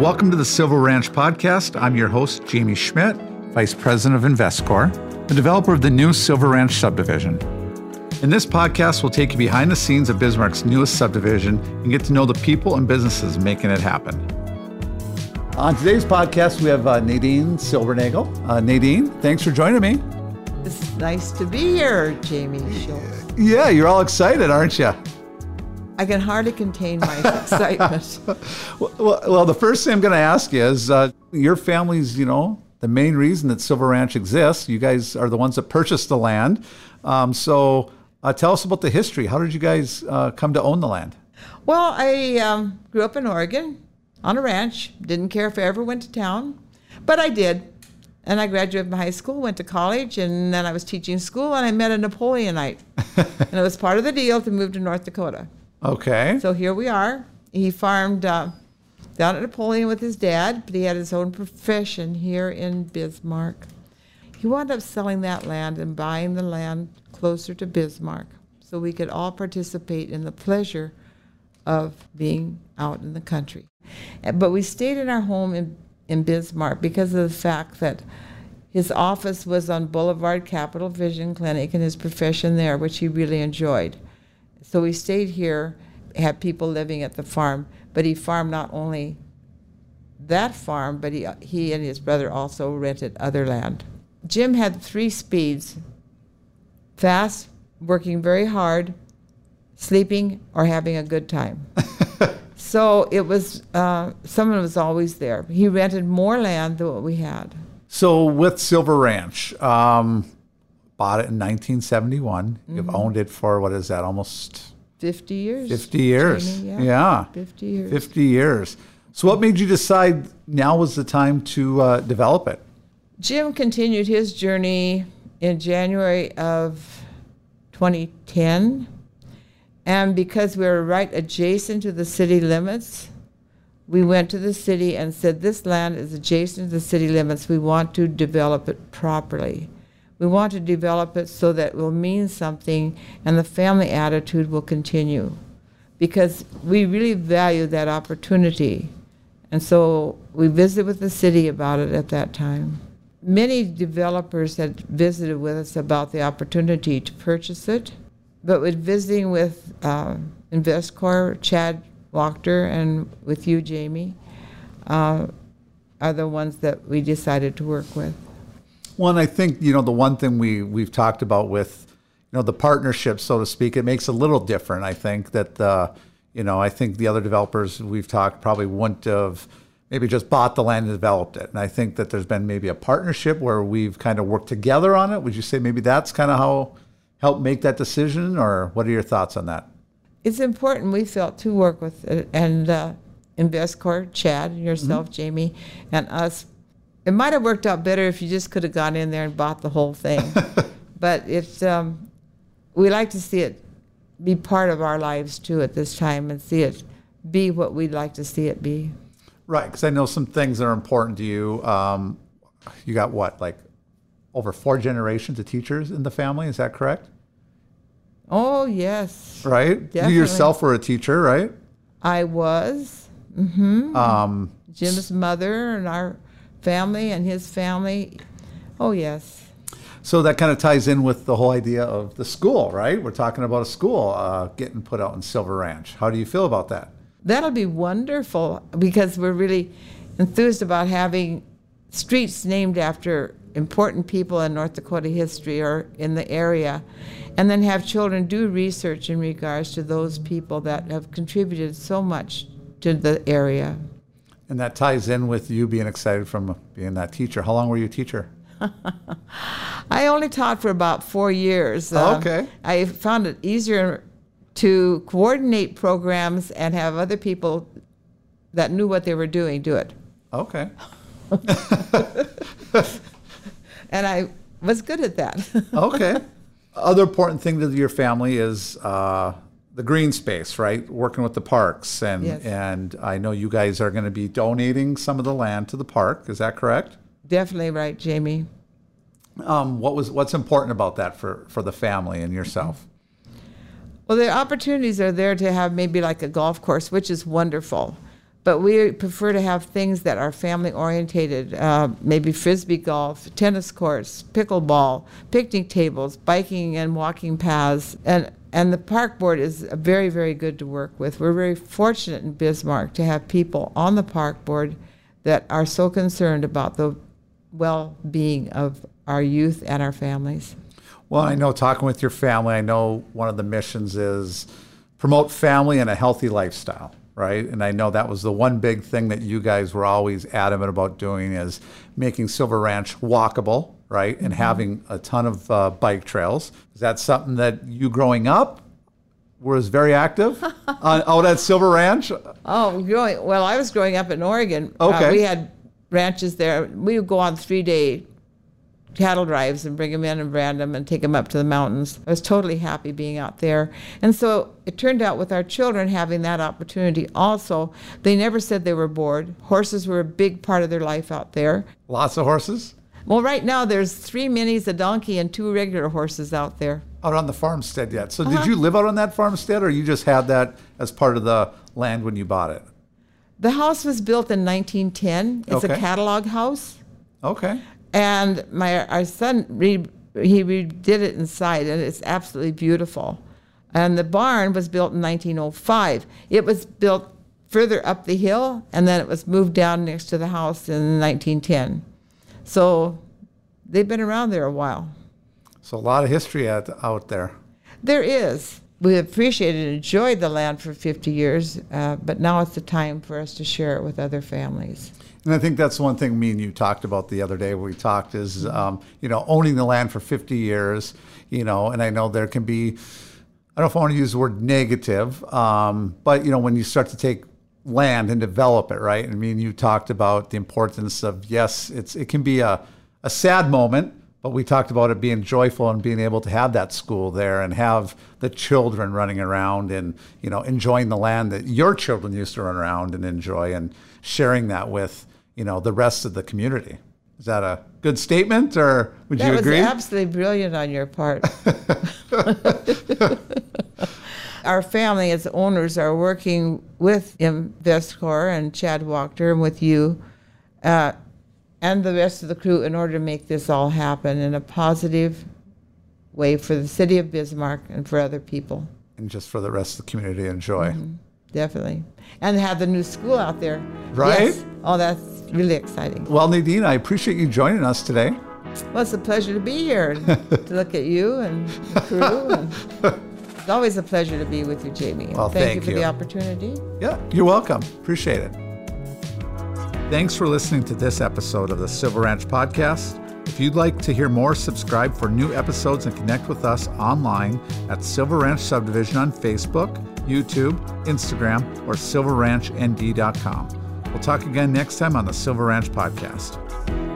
Welcome to the Silver Ranch podcast. I'm your host, Jamie Schmidt, Vice President of Investcor, the developer of the new Silver Ranch subdivision. In this podcast, we'll take you behind the scenes of Bismarck's newest subdivision and get to know the people and businesses making it happen. On today's podcast, we have uh, Nadine Silvernagel. Uh, Nadine, thanks for joining me. It's nice to be here, Jamie Schultz. Yeah, you're all excited, aren't you? I can hardly contain my excitement. Well, well, well, the first thing I'm going to ask you is uh, your family's, you know, the main reason that Silver Ranch exists. You guys are the ones that purchased the land. Um, so uh, tell us about the history. How did you guys uh, come to own the land? Well, I um, grew up in Oregon on a ranch. Didn't care if I ever went to town, but I did. And I graduated from high school, went to college, and then I was teaching school, and I met a Napoleonite. and it was part of the deal to move to North Dakota. Okay. So here we are. He farmed uh, down at Napoleon with his dad, but he had his own profession here in Bismarck. He wound up selling that land and buying the land closer to Bismarck so we could all participate in the pleasure of being out in the country. Uh, But we stayed in our home in, in Bismarck because of the fact that his office was on Boulevard Capital Vision Clinic and his profession there, which he really enjoyed. So we stayed here, had people living at the farm, but he farmed not only that farm, but he, he and his brother also rented other land. Jim had three speeds fast, working very hard, sleeping, or having a good time. so it was, uh, someone was always there. He rented more land than what we had. So with Silver Ranch, um, bought it in 1971. You've owned it for what is that? Almost 50 years. 50 years. Jamie, yeah. 50 years. 50 years. So what made you decide now was the time to uh, develop it? Jim continued his journey in January of 2010. And because we were right adjacent to the city limits, we went to the city and said, This land is adjacent to the city limits. We want to develop it properly. We want to develop it so that it will mean something and the family attitude will continue. Because we really value that opportunity. And so we visited with the city about it at that time. Many developers had visited with us about the opportunity to purchase it, but with visiting with uh, InvestCorp, Chad Wachter, and with you, Jamie, uh, are the ones that we decided to work with. One, I think you know the one thing we we've talked about with you know the partnership, so to speak, it makes a little different. I think that uh, you know I think the other developers we've talked probably wouldn't have maybe just bought the land and developed it. And I think that there's been maybe a partnership where we've kind of worked together on it. Would you say maybe that's kind of how helped make that decision, or what are your thoughts on that? It's important, we felt, to work with it, and uh, InvestCorp, Chad, and yourself, Jamie, and us. It might have worked out better if you just could have gone in there and bought the whole thing. but it's, um, we like to see it be part of our lives too at this time and see it be what we'd like to see it be. Right, because I know some things that are important to you. Um, you got what, like over four generations of teachers in the family? Is that correct? Oh, yes. Right. You yourself were a teacher, right? I was. Mm-hmm. Um, Jim's mother and our family and his family. Oh, yes. so that kind of ties in with the whole idea of the school, right? We're talking about a school uh, getting put out in Silver Ranch. How do you feel about that? That'll be wonderful because we're really enthused about having streets named after important people in North Dakota history or in the area, and then have children do research in regards to those people that have contributed so much to the area. And that ties in with you being excited from being that teacher. How long were you a teacher? I only taught for about four years. Uh, Okay. I found it easier to coordinate programs and have other people that knew what they were doing do it. Okay. And I was good at that. Okay. Other important thing to your family is uh, the green space, right? Working with the parks, and Yes. and I know you guys are going to be donating some of the land to the park. Is that correct? Definitely right, Jamie. Um, what was what's important about that for for the family and yourself? Well, the opportunities are there to have maybe like a golf course, which is wonderful. but we prefer to have things that are family orientated, uh, maybe frisbee golf, tennis courts, pickleball, picnic tables, biking and walking paths, and and the park board is very very good to work with. We're very fortunate in Bismarck to have people on the park board that are so concerned about the well-being of our youth and our families. Well, I know talking with your family, I know one of the missions is promote family and a healthy lifestyle right? And I know that was the one big thing that you guys were always adamant about doing is making Silver Ranch walkable, right? And mm-hmm. having a ton of uh, bike trails. Is that something that you growing up was very active on, out at Silver Ranch? Oh, growing well, I was growing up in Oregon. Uh, okay, uh, we had ranches there. We would go on three day cattle drives and bring them in and brand them and take them up to the mountains. I was totally happy being out there. And so it turned out with our children having that opportunity also, they never said they were bored. Horses were a big part of their life out there. Lots of horses? Well, right now there's three minis, a donkey, and two regular horses out there. Out on the farmstead yet. So uh-huh. did you live out on that farmstead or you just had that as part of the land when you bought it? The house was built in 1910. It's okay. a catalog house. Okay. And my our son re, he redid it inside, and it's absolutely beautiful. And the barn was built in 1905. It was built further up the hill, and then it was moved down next to the house in 1910. So they've been around there a while. So a lot of history out, out there. There is. We appreciated and enjoyed the land for 50 years, uh, but now it's the time for us to share it with other families. And I think that's one thing me and you talked about the other day. We talked is, um, you know, owning the land for 50 years, you know, and I know there can be, I don't know if I want to use the word negative, um, but, you know, when you start to take land and develop it, right? I mean, you talked about the importance of, yes, it's, it can be a, a sad moment, but we talked about it being joyful and being able to have that school there and have the children running around and, you know, enjoying the land that your children used to run around and enjoy and sharing that with, you know the rest of the community. Is that a good statement, or would that you agree? That was absolutely brilliant on your part. Our family, as owners, are working with Investcor and Chad Wachter and with you uh, and the rest of the crew in order to make this all happen in a positive way for the city of Bismarck and for other people. And just for the rest of the community to enjoy. Mm-hmm. Definitely. And have the new school out there. Right? Yes. Oh, that's really exciting. Well, Nadine, I appreciate you joining us today. Well, it's a pleasure to be here to look at you and the crew. And always a pleasure to be with you, Jamie. Well, thank, thank you for you. the opportunity. Yeah, you're welcome. Appreciate it. Thanks for listening to this episode of the Silver Ranch Podcast. If you'd like to hear more, subscribe for new episodes and connect with us online at Silver Ranch Subdivision on Facebook, YouTube, Instagram, or silverranchnd.com. We'll talk again next time on the Silver Ranch Podcast.